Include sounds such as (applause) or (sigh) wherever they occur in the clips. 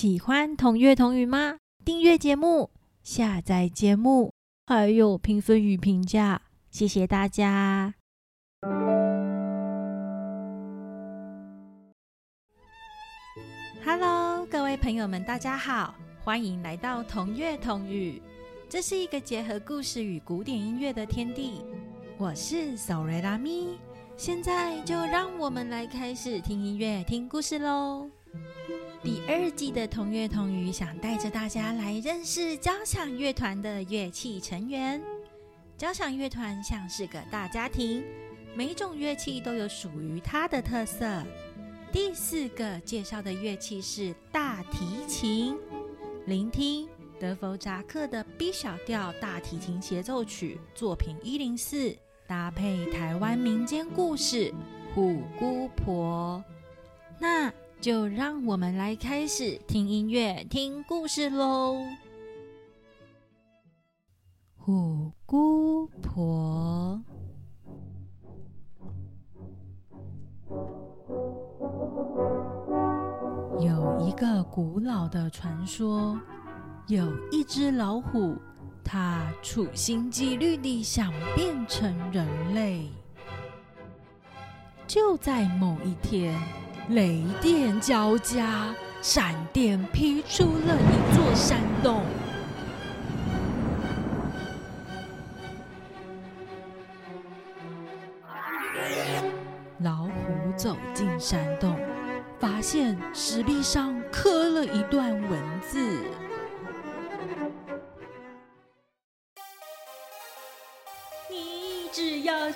喜欢同月同语吗？订阅节目，下载节目，还有评分与评价，谢谢大家。Hello，各位朋友们，大家好，欢迎来到同月同语。这是一个结合故事与古典音乐的天地。我是索瑞拉咪，现在就让我们来开始听音乐、听故事喽。第二季的同乐同语想带着大家来认识交响乐团的乐器成员。交响乐团像是个大家庭，每种乐器都有属于它的特色。第四个介绍的乐器是大提琴，聆听。德弗扎克的 B 小调大提琴协奏曲作品一零四，搭配台湾民间故事《虎姑婆》，那就让我们来开始听音乐、听故事喽。虎姑婆有一个古老的传说。有一只老虎，它处心积虑地想变成人类。就在某一天，雷电交加，闪电劈出了一座山洞。老虎走进山洞，发现石壁上刻了一段文字。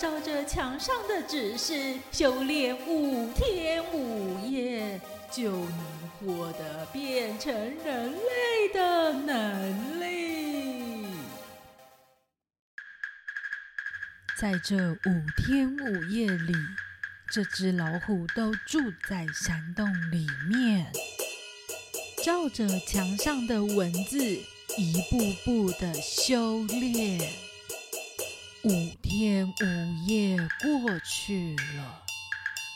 照着墙上的指示修炼五天五夜，就能获得变成人类的能力。在这五天五夜里，这只老虎都住在山洞里面，照着墙上的文字一步步的修炼。五天五夜过去了，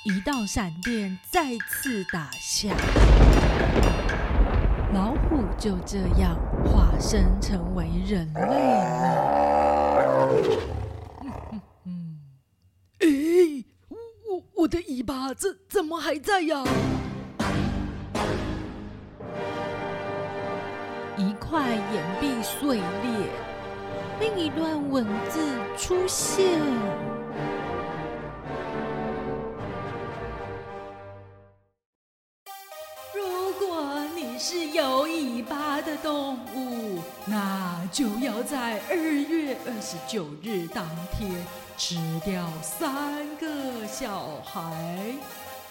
一道闪电再次打下，老虎就这样化身成为人类了。嗯，哎，我我的尾巴怎怎么还在呀？一块岩壁碎裂。另一段文字出现。如果你是有尾巴的动物，那就要在二月二十九日当天吃掉三个小孩，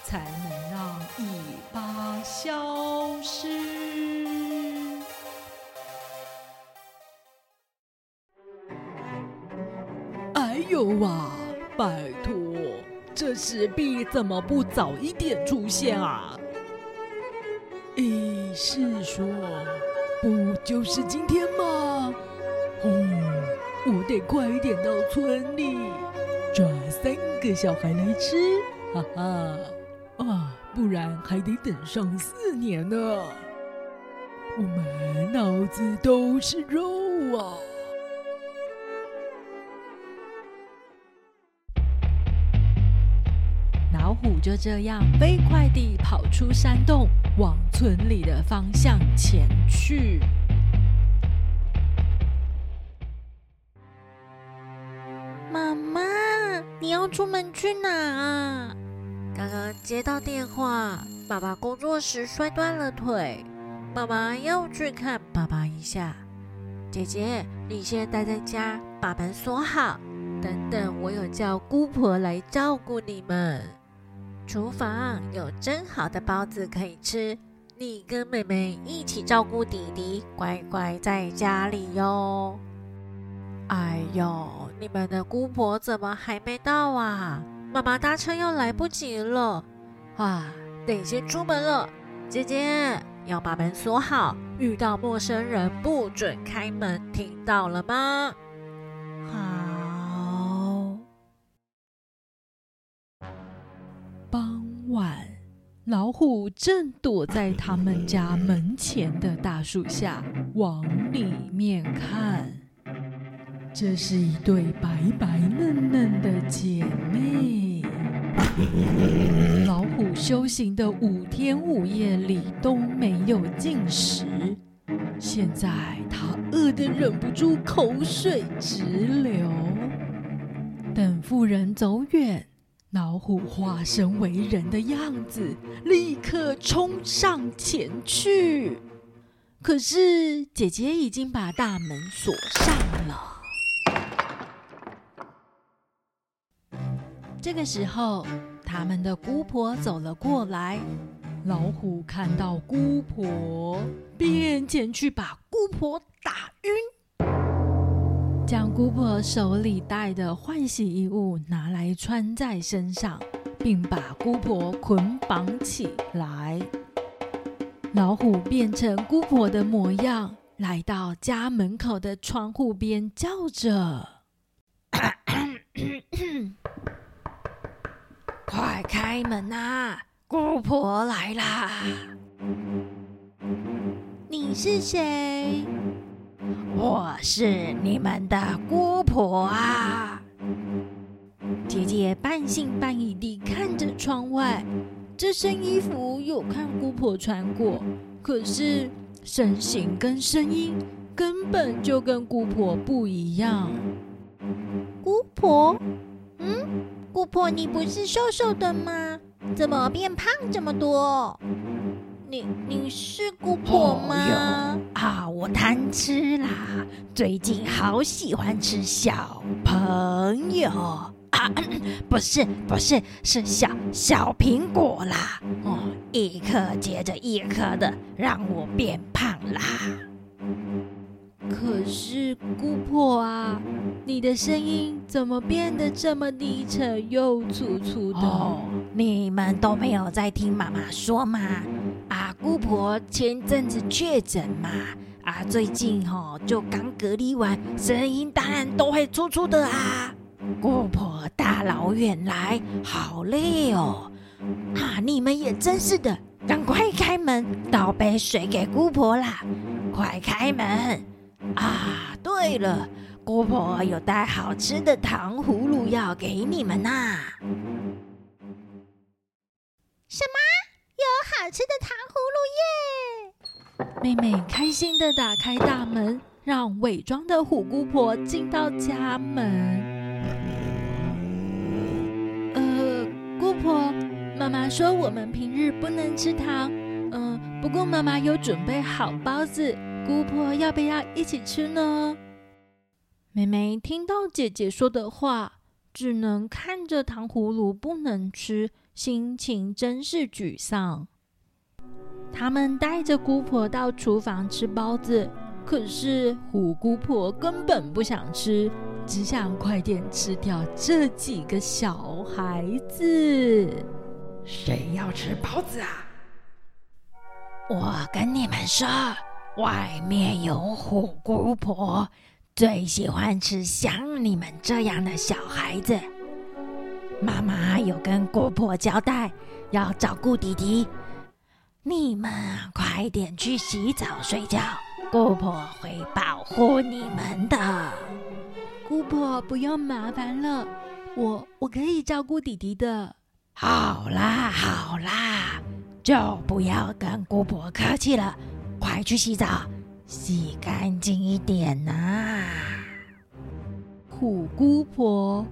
才能有啊，拜托，这石壁怎么不早一点出现啊？诶，是说，不就是今天吗？哦，我得快一点到村里抓三个小孩来吃，哈哈！啊，不然还得等上四年呢。我满脑子都是肉啊！虎就这样飞快地跑出山洞，往村里的方向前去。妈妈，你要出门去哪啊？刚刚接到电话，爸爸工作时摔断了腿，妈妈要去看爸爸一下。姐姐，你先待在家，把门锁好，等等我有叫姑婆来照顾你们。厨房有蒸好的包子可以吃，你跟妹妹一起照顾弟弟，乖乖在家里哟。哎呦，你们的姑婆怎么还没到啊？妈妈搭车又来不及了，哇，得先出门了。姐姐要把门锁好，遇到陌生人不准开门，听到了吗？虎正躲在他们家门前的大树下，往里面看。这是一对白白嫩嫩的姐妹。(laughs) 老虎修行的五天五夜里都没有进食，现在它饿得忍不住口水直流。等妇人走远。老虎化身为人的样子，立刻冲上前去。可是姐姐已经把大门锁上了。这个时候，他们的姑婆走了过来。老虎看到姑婆，便前去把姑婆打晕。将姑婆手里带的换洗衣物拿来穿在身上，并把姑婆捆绑起来。老虎变成姑婆的模样，来到家门口的窗户边，叫着：“ (coughs) 快开门啊！姑婆来啦！”你是谁？我是你们的姑婆啊！姐姐半信半疑地看着窗外，这身衣服有看姑婆穿过，可是身形跟声音根本就跟姑婆不一样。姑婆，嗯，姑婆，你不是瘦瘦的吗？怎么变胖这么多？你你是姑婆吗？啊，我贪吃啦！最近好喜欢吃小朋友啊，(clears throat) 不是不是是小小苹果啦！哦，一颗接着一颗的，让我变胖啦。可是姑婆啊，你的声音怎么变得这么低沉又粗粗的？你们都没有在听妈妈说吗？啊，姑婆前阵子确诊嘛，啊，最近吼就刚隔离完，声音当然都会粗粗的啊。姑婆大老远来，好累哦。啊，你们也真是的，赶快开门，倒杯水给姑婆啦！快开门！啊，对了，姑婆有带好吃的糖葫芦要给你们呐。什么？有好吃的糖葫芦耶！妹妹开心的打开大门，让伪装的虎姑婆进到家门。呃，姑婆，妈妈说我们平日不能吃糖。嗯，不过妈妈有准备好包子，姑婆要不要一起吃呢？妹妹听到姐姐说的话，只能看着糖葫芦不能吃。心情真是沮丧。他们带着姑婆到厨房吃包子，可是虎姑婆根本不想吃，只想快点吃掉这几个小孩子。谁要吃包子啊？我跟你们说，外面有虎姑婆，最喜欢吃像你们这样的小孩子。妈妈有跟姑婆交代，要照顾弟弟。你们快点去洗澡睡觉，姑婆会保护你们的。姑婆不用麻烦了，我我可以照顾弟弟的。好啦好啦，就不要跟姑婆客气了，快去洗澡，洗干净一点呐。虎姑婆。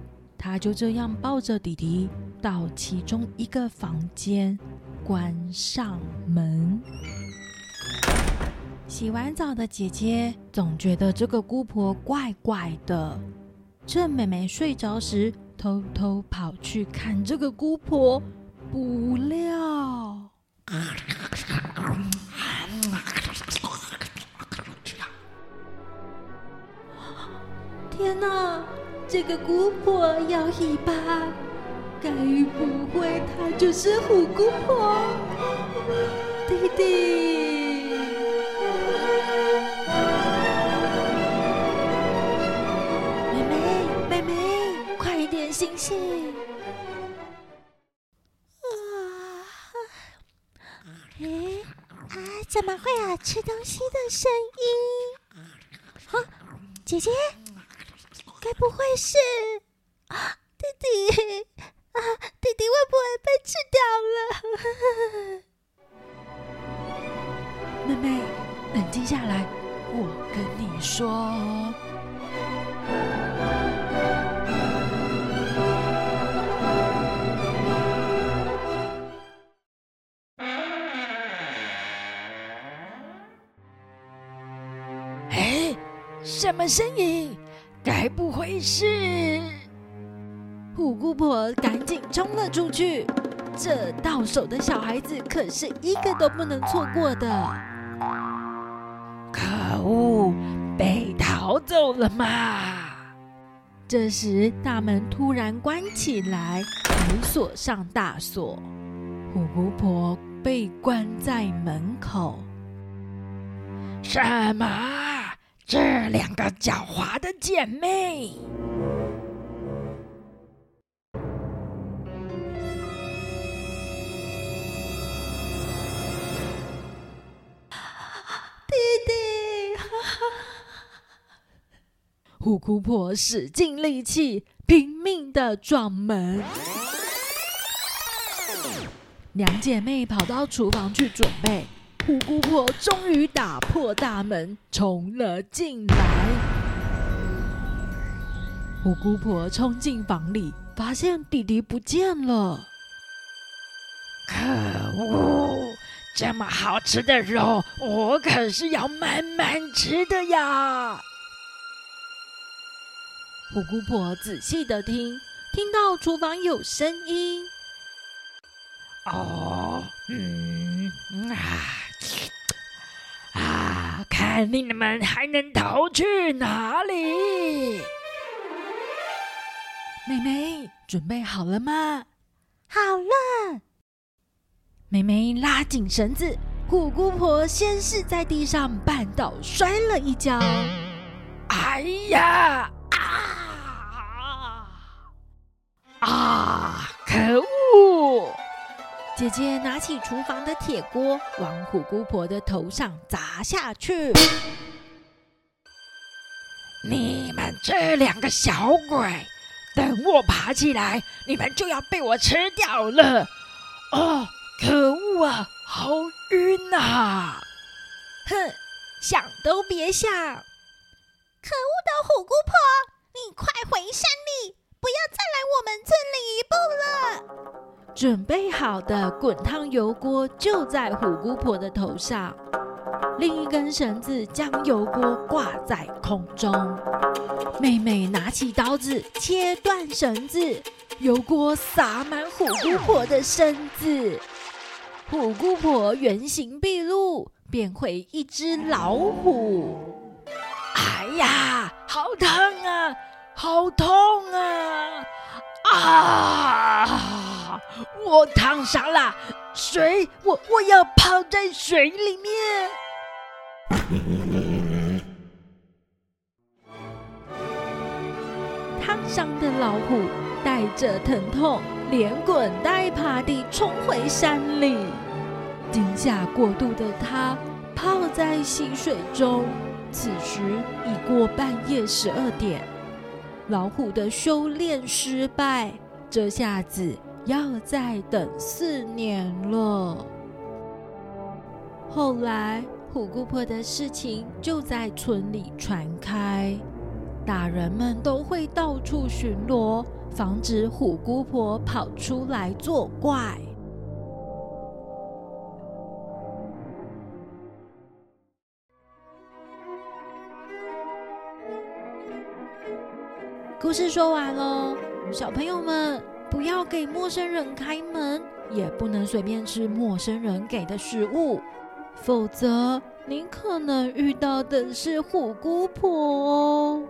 他就这样抱着弟弟到其中一个房间，关上门。洗完澡的姐姐总觉得这个姑婆怪怪的，趁妹妹睡着时，偷偷跑去看这个姑婆。不料，天哪！这个姑婆摇尾巴，该不会她就是虎姑婆？弟弟，妹妹，妹妹，快点醒醒！啊，怎么会有吃东西的声音？啊，姐姐，该不会是啊弟弟啊？弟弟会不会被吃掉了？(laughs) 妹妹，冷静下来，我跟你说。什么声音？该不会是……虎姑婆赶紧冲了出去。这到手的小孩子可是一个都不能错过的。可恶，被逃走了嘛！这时大门突然关起来，门锁上大锁。虎姑婆被关在门口。什么？这两个狡猾的姐妹，弟弟！虎姑婆使尽力气，拼命的撞门。两姐妹跑到厨房去准备。虎姑婆终于打破大门，冲了进来。虎姑婆冲进房里，发现弟弟不见了。可恶！这么好吃的肉，我可是要慢慢吃的呀！虎姑婆仔细的听，听到厨房有声音。哦，嗯啊。看你们还能逃去哪里？妹妹，准备好了吗？好了。妹妹拉紧绳子，虎姑婆先是在地上绊倒，摔了一跤。哎呀！啊！啊！可恶！姐姐拿起厨房的铁锅，往虎姑婆的头上砸下去。你们这两个小鬼，等我爬起来，你们就要被我吃掉了！哦，可恶啊，好晕啊！哼，想都别想！可恶的虎姑婆，你快回山里，不要再来我们村里一步了！准备好的滚烫油锅就在虎姑婆的头上，另一根绳子将油锅挂在空中。妹妹拿起刀子切断绳子，油锅洒满虎姑婆的身子，虎姑婆原形毕露，变回一只老虎。哎呀，好疼啊，好痛啊！啊！我烫伤了，水，我我要泡在水里面。烫伤的老虎带着疼痛，连滚带爬地冲回山里。惊吓过度的它泡在溪水中。此时已过半夜十二点，老虎的修炼失败，这下子。要再等四年了。后来，虎姑婆的事情就在村里传开，大人们都会到处巡逻，防止虎姑婆跑出来作怪。故事说完喽，小朋友们。不要给陌生人开门，也不能随便吃陌生人给的食物，否则你可能遇到的是虎姑婆哦。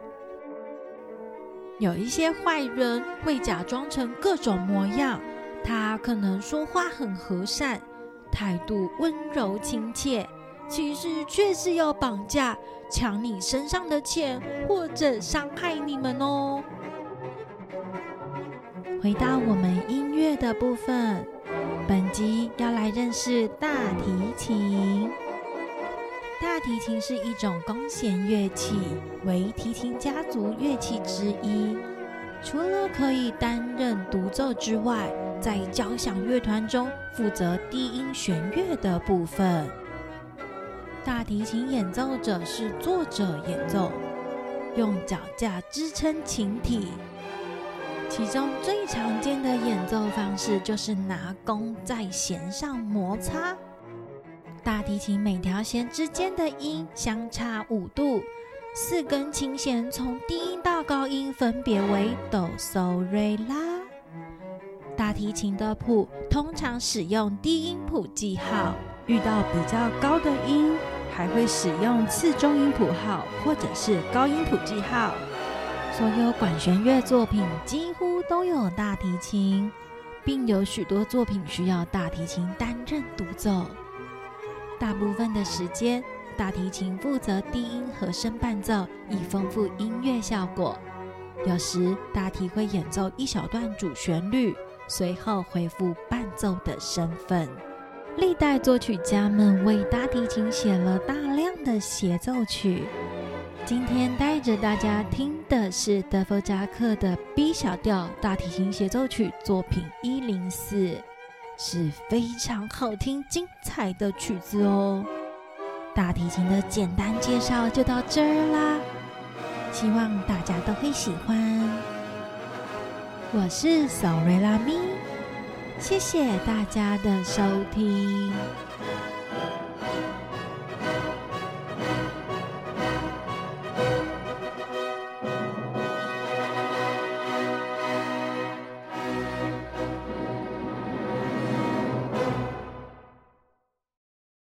有一些坏人会假装成各种模样，他可能说话很和善，态度温柔亲切，其实却是要绑架、抢你身上的钱，或者伤害你们哦。回到我们音乐的部分，本集要来认识大提琴。大提琴是一种弓弦乐器，为提琴家族乐器之一。除了可以担任独奏之外，在交响乐团中负责低音弦乐的部分。大提琴演奏者是坐着演奏，用脚架支撑琴体。其中最常见的演奏方式就是拿弓在弦上摩擦。大提琴每条弦之间的音相差五度，四根琴弦从低音到高音分别为哆、嗦、瑞、拉。大提琴的谱通常使用低音谱记号，遇到比较高的音，还会使用次中音谱号或者是高音谱记号。所有管弦乐作品几乎都有大提琴，并有许多作品需要大提琴担任独奏。大部分的时间，大提琴负责低音和声伴奏，以丰富音乐效果。有时，大提会演奏一小段主旋律，随后恢复伴奏的身份。历代作曲家们为大提琴写了大量的协奏曲。今天带着大家听的是德弗扎克的 B 小调大提琴协奏曲作品一零四。是非常好听、精彩的曲子哦。大提琴的简单介绍就到这儿啦，希望大家都会喜欢。我是索瑞拉咪，谢谢大家的收听。